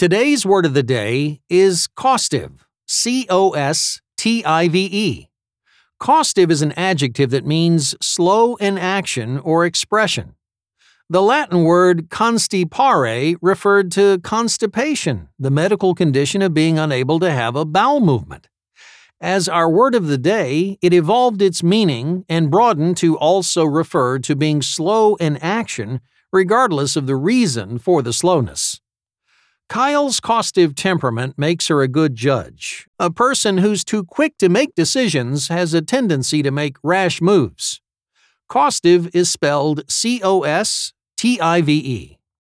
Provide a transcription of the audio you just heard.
Today's word of the day is costive. C O S T I V E. Costive is an adjective that means slow in action or expression. The Latin word constipare referred to constipation, the medical condition of being unable to have a bowel movement. As our word of the day, it evolved its meaning and broadened to also refer to being slow in action, regardless of the reason for the slowness. Kyle's costive temperament makes her a good judge. A person who's too quick to make decisions has a tendency to make rash moves. Costive is spelled C O S T I V E.